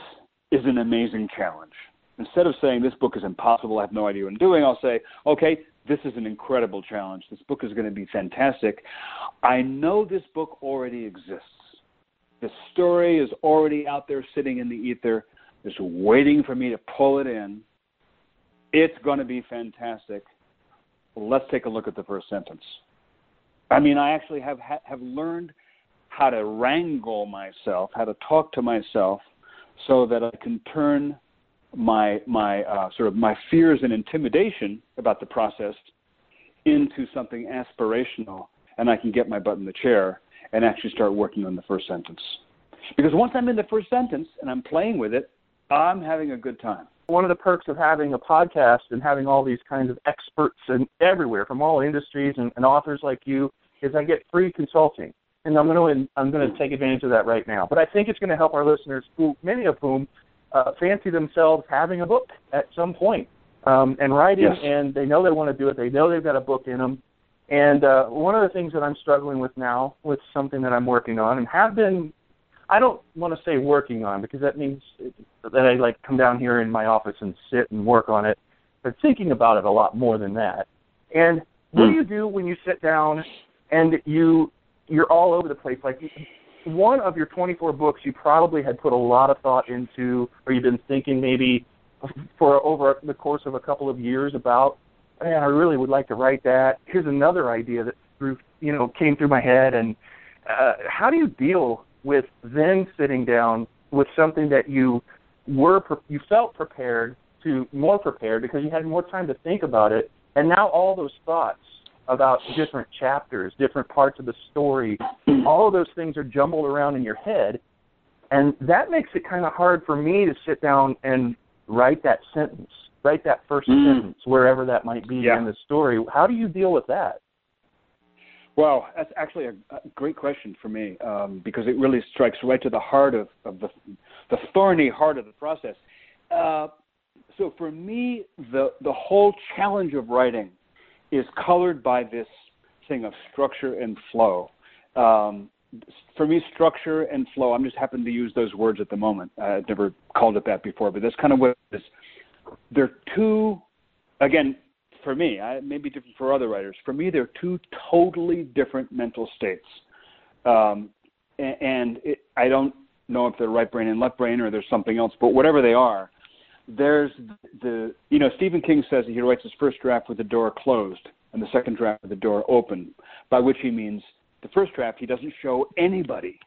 is an amazing challenge." Instead of saying this book is impossible, I have no idea what I'm doing, I'll say, "Okay, this is an incredible challenge. This book is going to be fantastic. I know this book already exists. The story is already out there, sitting in the ether, just waiting for me to pull it in." It's going to be fantastic. Let's take a look at the first sentence. I mean, I actually have have learned how to wrangle myself, how to talk to myself, so that I can turn my my uh, sort of my fears and intimidation about the process into something aspirational, and I can get my butt in the chair and actually start working on the first sentence. Because once I'm in the first sentence and I'm playing with it, I'm having a good time one of the perks of having a podcast and having all these kinds of experts and everywhere from all industries and, and authors like you is I get free consulting, and I'm going to I'm going to take advantage of that right now. But I think it's going to help our listeners, who many of whom uh, fancy themselves having a book at some point um, and writing, yes. and they know they want to do it. They know they've got a book in them. And uh, one of the things that I'm struggling with now, with something that I'm working on, and have been I don't want to say working on because that means that I like come down here in my office and sit and work on it, but thinking about it a lot more than that. And what do hmm. you do when you sit down and you you're all over the place? Like one of your 24 books, you probably had put a lot of thought into, or you've been thinking maybe for over the course of a couple of years about, man, I really would like to write that. Here's another idea that through you know came through my head, and uh, how do you deal with then sitting down with something that you were you felt prepared to more prepared because you had more time to think about it, and now all those thoughts about different chapters, different parts of the story, all of those things are jumbled around in your head, and that makes it kind of hard for me to sit down and write that sentence, write that first mm. sentence, wherever that might be yeah. in the story. How do you deal with that? Well, that's actually a, a great question for me um, because it really strikes right to the heart of, of the the thorny heart of the process. Uh, so for me, the the whole challenge of writing is colored by this thing of structure and flow. Um, for me, structure and flow. I'm just happen to use those words at the moment. I've never called it that before, but that's kind of what it is. They're two. Again, for me, I, may be different for other writers. For me, they're two totally different mental states, um, and, and it, I don't know if they're right brain and left brain or there's something else, but whatever they are, there's the you know Stephen King says he writes his first draft with the door closed and the second draft with the door open, by which he means the first draft he doesn't show anybody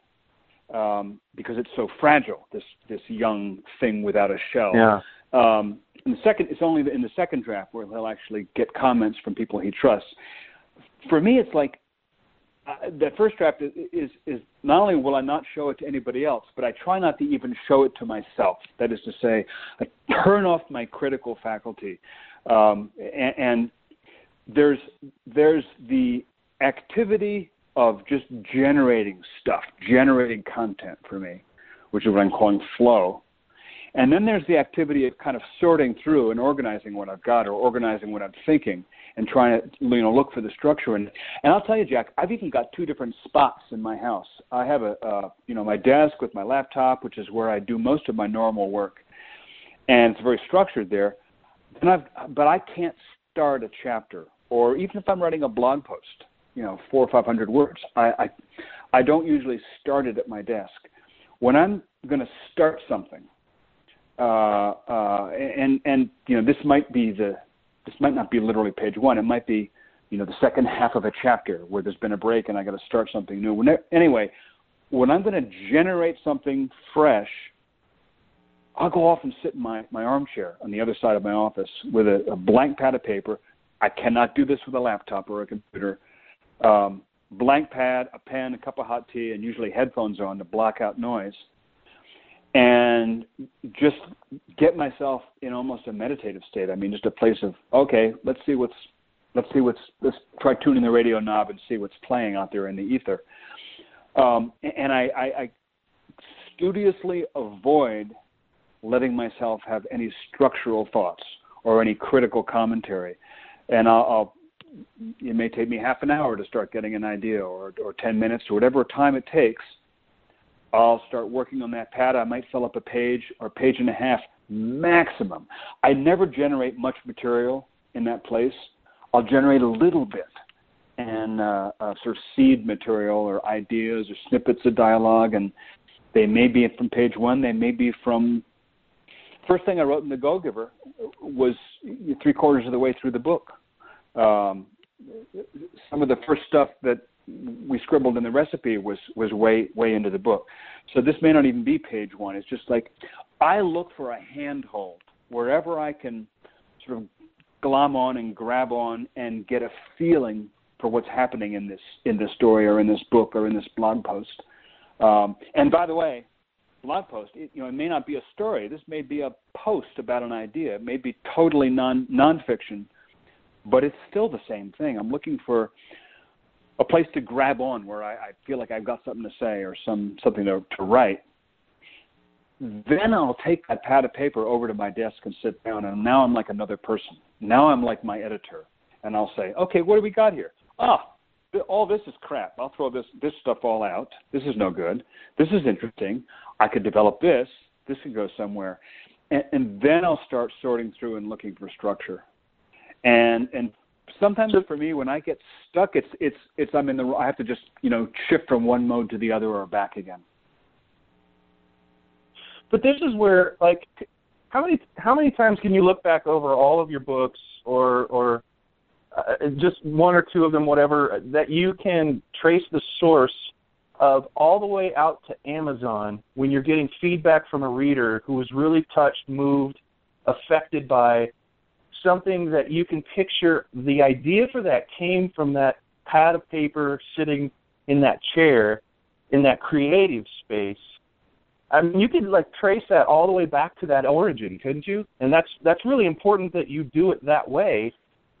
um, because it's so fragile. This this young thing without a shell. Yeah. Um, and the second, it's only in the second draft where he'll actually get comments from people he trusts. For me, it's like uh, that first draft is, is is not only will I not show it to anybody else, but I try not to even show it to myself. That is to say, I turn off my critical faculty, um, and, and there's there's the activity of just generating stuff, generating content for me, which is what I'm calling flow. And then there's the activity of kind of sorting through and organizing what I've got or organizing what I'm thinking and trying to you know look for the structure. And and I'll tell you Jack I've even got two different spots in my house. I have a uh, you know my desk with my laptop which is where I do most of my normal work. And it's very structured there. And I've but I can't start a chapter. Or even if I'm writing a blog post you know four or five hundred words I I, I don't usually start it at my desk. When I'm going to start something uh, uh, and and you know this might be the this might not be literally page one. It might be you know the second half of a chapter where there's been a break and I got to start something new. When, anyway, when I'm going to generate something fresh, I'll go off and sit in my my armchair on the other side of my office with a, a blank pad of paper. I cannot do this with a laptop or a computer. Um, blank pad, a pen, a cup of hot tea, and usually headphones on to block out noise and just get myself in almost a meditative state. I mean, just a place of okay, let's see what's let's see what's let's try tuning the radio knob and see what's playing out there in the ether. Um, and I, I, I studiously avoid letting myself have any structural thoughts or any critical commentary. And I'll, I'll it may take me half an hour to start getting an idea or, or 10 minutes or whatever time it takes I'll start working on that pad. I might fill up a page or page and a half maximum. I never generate much material in that place. I'll generate a little bit and uh, uh, sort of seed material or ideas or snippets of dialogue, and they may be from page one. They may be from first thing I wrote in the Go Giver was three quarters of the way through the book. Um, some of the first stuff that we scribbled in the recipe was was way way into the book. So this may not even be page one. It's just like I look for a handhold wherever I can sort of glom on and grab on and get a feeling for what's happening in this in this story or in this book or in this blog post. Um, and by the way, blog post, it, you know, it may not be a story. This may be a post about an idea. It may be totally non nonfiction, but it's still the same thing. I'm looking for a place to grab on where I, I feel like I've got something to say or some something to, to write. Then I'll take that pad of paper over to my desk and sit down, and now I'm like another person. Now I'm like my editor, and I'll say, okay, what do we got here? Ah, all this is crap. I'll throw this this stuff all out. This is no good. This is interesting. I could develop this. This could go somewhere, and, and then I'll start sorting through and looking for structure. And and sometimes for me when I get stuck, it's it's it's I'm in the I have to just you know shift from one mode to the other or back again. But this is where like how many how many times can you look back over all of your books or or uh, just one or two of them, whatever, that you can trace the source of all the way out to Amazon when you're getting feedback from a reader who was really touched, moved, affected by something that you can picture. The idea for that came from that pad of paper sitting in that chair in that creative space. I mean, you could like trace that all the way back to that origin, couldn't you? And that's that's really important that you do it that way,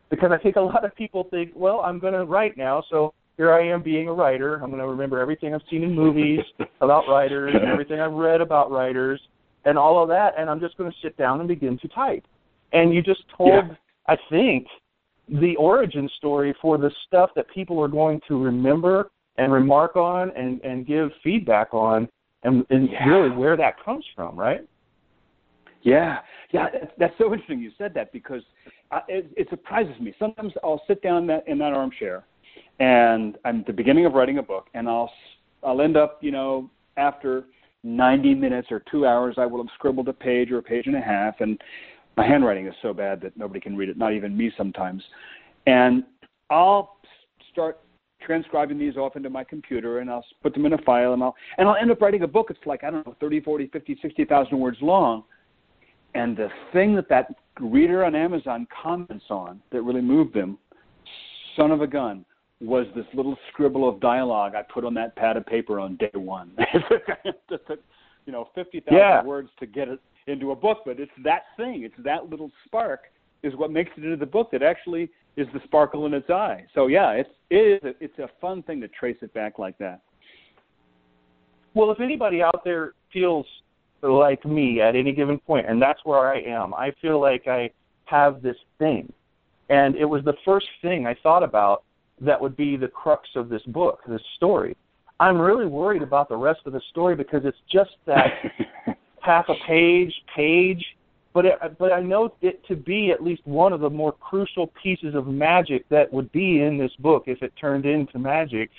because I think a lot of people think, well, I'm going to write now, so here I am being a writer. I'm going to remember everything I've seen in movies [LAUGHS] about writers and everything I've read about writers and all of that, and I'm just going to sit down and begin to type. And you just told, yeah. I think, the origin story for the stuff that people are going to remember and remark on and, and give feedback on, and, and yeah. really where that comes from, right? Yeah, yeah, that's so interesting. You said that because I, it, it surprises me. Sometimes I'll sit down in that, in that armchair and I'm at the beginning of writing a book, and I'll I'll end up, you know, after 90 minutes or two hours, I will have scribbled a page or a page and a half, and my handwriting is so bad that nobody can read it, not even me sometimes. And I'll start transcribing these off into my computer, and I'll put them in a file, and I'll and I'll end up writing a book. It's like I don't know, 30, 40, 50, 60,000 words long. And the thing that that reader on Amazon comments on that really moved them, son of a gun, was this little scribble of dialogue I put on that pad of paper on day one. [LAUGHS] it took, you know, 50,000 yeah. words to get it into a book, but it's that thing, it's that little spark is what makes it into the book that actually is the sparkle in its eye. So yeah, it's it is a, it's a fun thing to trace it back like that. Well, if anybody out there feels like me at any given point, and that's where I am, I feel like I have this thing, and it was the first thing I thought about that would be the crux of this book, this story. I'm really worried about the rest of the story because it's just that [LAUGHS] half a page, page, but it, but I know it to be at least one of the more crucial pieces of magic that would be in this book if it turned into magic,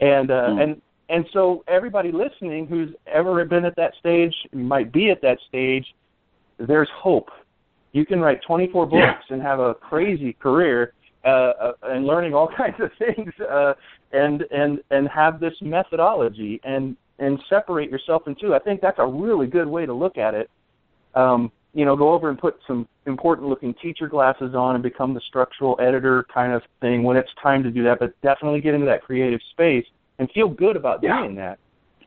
and uh, mm. and and so everybody listening who's ever been at that stage might be at that stage. There's hope. You can write 24 books yeah. and have a crazy career uh, uh, and learning all [LAUGHS] kinds of things uh, and and and have this methodology and and separate yourself in two. I think that's a really good way to look at it. Um, you know, go over and put some important looking teacher glasses on and become the structural editor kind of thing when it's time to do that, but definitely get into that creative space and feel good about yeah. doing that.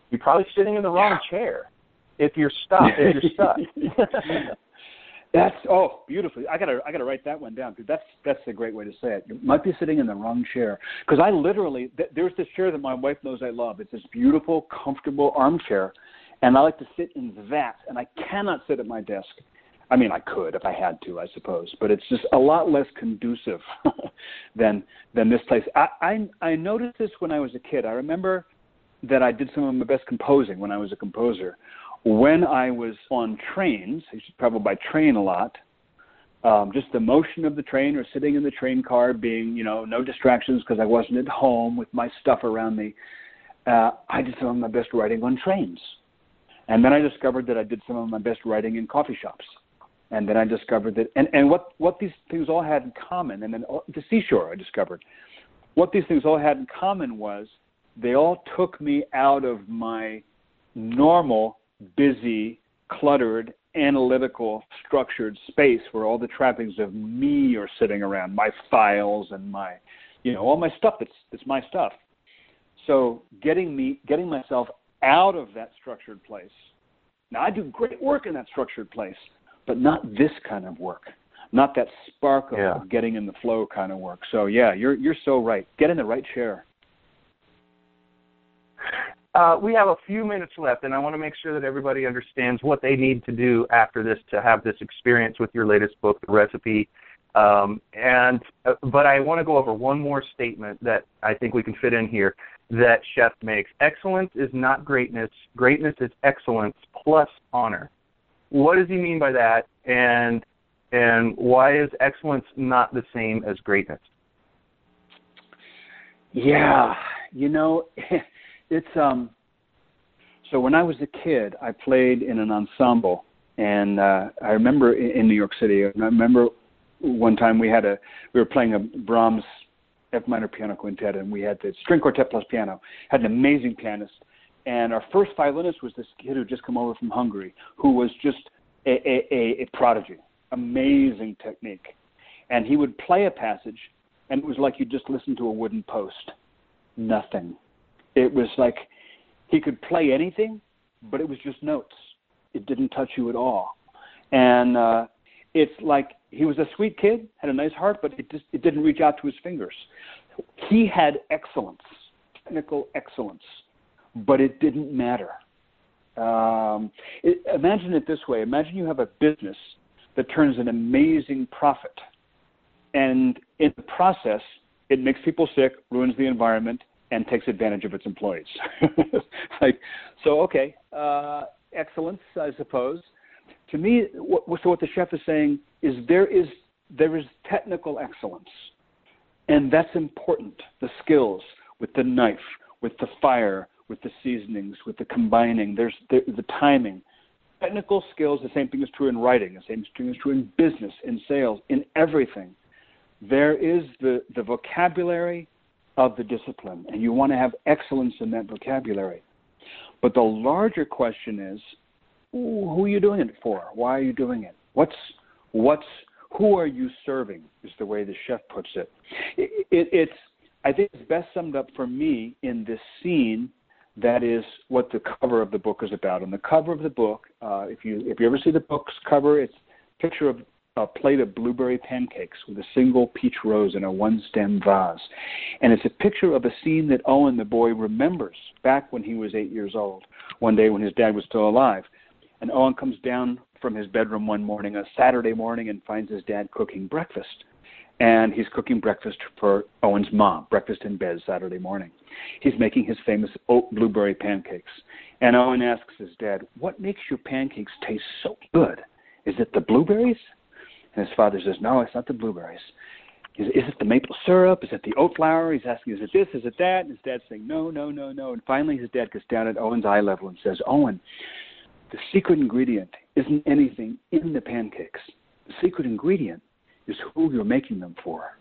You're probably sitting in the wrong yeah. chair if you're stuck. if you're stuck. [LAUGHS] [LAUGHS] That's oh, beautifully. I gotta I gotta write that one down because that's that's a great way to say it. You might be sitting in the wrong chair because I literally th- there's this chair that my wife knows I love. It's this beautiful, comfortable armchair, and I like to sit in that. And I cannot sit at my desk. I mean, I could if I had to, I suppose, but it's just a lot less conducive [LAUGHS] than than this place. I, I I noticed this when I was a kid. I remember that I did some of my best composing when I was a composer when I was on trains, I used to travel by train a lot. Um, just the motion of the train or sitting in the train car, being you know no distractions because I wasn't at home with my stuff around me. Uh, I did some of my best writing on trains, and then I discovered that I did some of my best writing in coffee shops, and then I discovered that and and what what these things all had in common, and then oh, the seashore I discovered what these things all had in common was they all took me out of my normal busy, cluttered, analytical, structured space where all the trappings of me are sitting around, my files and my, you know, all my stuff that's that's my stuff. So getting me, getting myself out of that structured place. Now I do great work in that structured place, but not this kind of work, not that spark of yeah. getting in the flow kind of work. So yeah, you're you're so right. Get in the right chair. Uh, we have a few minutes left, and I want to make sure that everybody understands what they need to do after this to have this experience with your latest book, The Recipe. Um, and uh, but I want to go over one more statement that I think we can fit in here that Chef makes. Excellence is not greatness. Greatness is excellence plus honor. What does he mean by that? And and why is excellence not the same as greatness? Yeah, you know. [LAUGHS] It's um. So when I was a kid, I played in an ensemble, And uh, I remember in, in New York City, I remember one time we had a we were playing a Brahms F minor piano quintet, and we had the string quartet plus piano. Had an amazing pianist, and our first violinist was this kid who just come over from Hungary, who was just a, a, a, a prodigy, amazing technique, and he would play a passage, and it was like you just listened to a wooden post, nothing. It was like he could play anything, but it was just notes. It didn't touch you at all, and uh, it's like he was a sweet kid, had a nice heart, but it just it didn't reach out to his fingers. He had excellence, technical excellence, but it didn't matter. Um, it, imagine it this way: Imagine you have a business that turns an amazing profit, and in the process, it makes people sick, ruins the environment, and takes advantage of its employees. [LAUGHS] like, so okay, uh, excellence, I suppose to me, what, so what the chef is saying is there is there is technical excellence, and that's important. The skills with the knife, with the fire, with the seasonings, with the combining. There's the, the timing. Technical skills. The same thing is true in writing. The same thing is true in business, in sales, in everything. There is the the vocabulary of the discipline, and you want to have excellence in that vocabulary. But the larger question is who are you doing it for? Why are you doing it? What's what's who are you serving? Is the way the chef puts it. it, it it's I think it's best summed up for me in this scene. That is what the cover of the book is about. On the cover of the book, uh, if you if you ever see the book's cover, it's picture of a plate of blueberry pancakes with a single peach rose in a one stem vase. And it's a picture of a scene that Owen, the boy, remembers back when he was eight years old, one day when his dad was still alive. And Owen comes down from his bedroom one morning, a Saturday morning, and finds his dad cooking breakfast. And he's cooking breakfast for Owen's mom, breakfast in bed Saturday morning. He's making his famous oat blueberry pancakes. And Owen asks his dad, What makes your pancakes taste so good? Is it the blueberries? And his father says, No, it's not the blueberries. Is, is it the maple syrup? Is it the oat flour? He's asking, Is it this? Is it that? And his dad's saying, No, no, no, no. And finally, his dad gets down at Owen's eye level and says, Owen, the secret ingredient isn't anything in the pancakes. The secret ingredient is who you're making them for.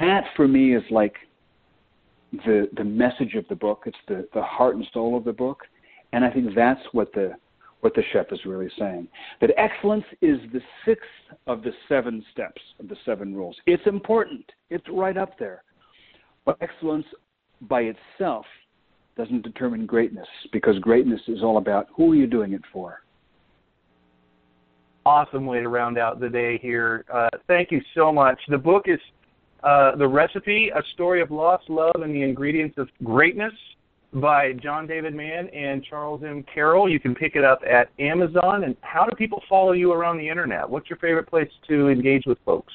That for me is like the the message of the book. It's the, the heart and soul of the book. And I think that's what the what the chef is really saying. That excellence is the sixth of the seven steps of the seven rules. It's important. It's right up there. But excellence by itself doesn't determine greatness because greatness is all about who are you doing it for. Awesome way to round out the day here. Uh, thank you so much. The book is uh, The Recipe A Story of Lost Love and the Ingredients of Greatness by John David Mann and Charles M. Carroll. You can pick it up at Amazon. And how do people follow you around the internet? What's your favorite place to engage with folks?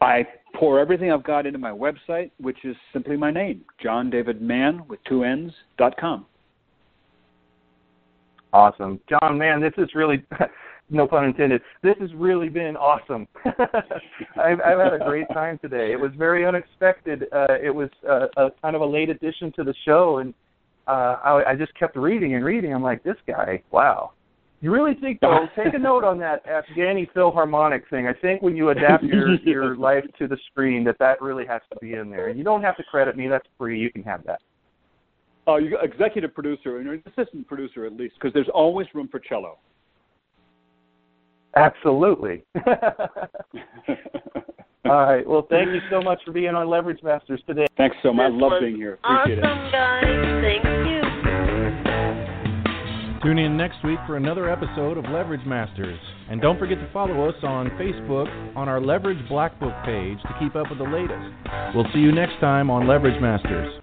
I pour everything I've got into my website, which is simply my name, John David Mann with two N's dot com. Awesome, John. Man, this is really, no pun intended. This has really been awesome. [LAUGHS] I've, I've had a great [LAUGHS] time today. It was very unexpected. Uh, it was uh, a kind of a late addition to the show, and uh, I, I just kept reading and reading. I'm like, this guy, wow. You really think though? [LAUGHS] take a note on that Afghani Philharmonic thing. I think when you adapt your your life to the screen, that that really has to be in there. You don't have to credit me; that's free. You can have that. Oh, you got executive producer and an assistant producer at least, because there's always room for cello. Absolutely. [LAUGHS] [LAUGHS] All right. Well, thank you so much for being on Leverage Masters today. Thanks so much. I love being here. Appreciate awesome, it. guys. Thank you. Tune in next week for another episode of Leverage Masters. And don't forget to follow us on Facebook on our Leverage Black Book page to keep up with the latest. We'll see you next time on Leverage Masters.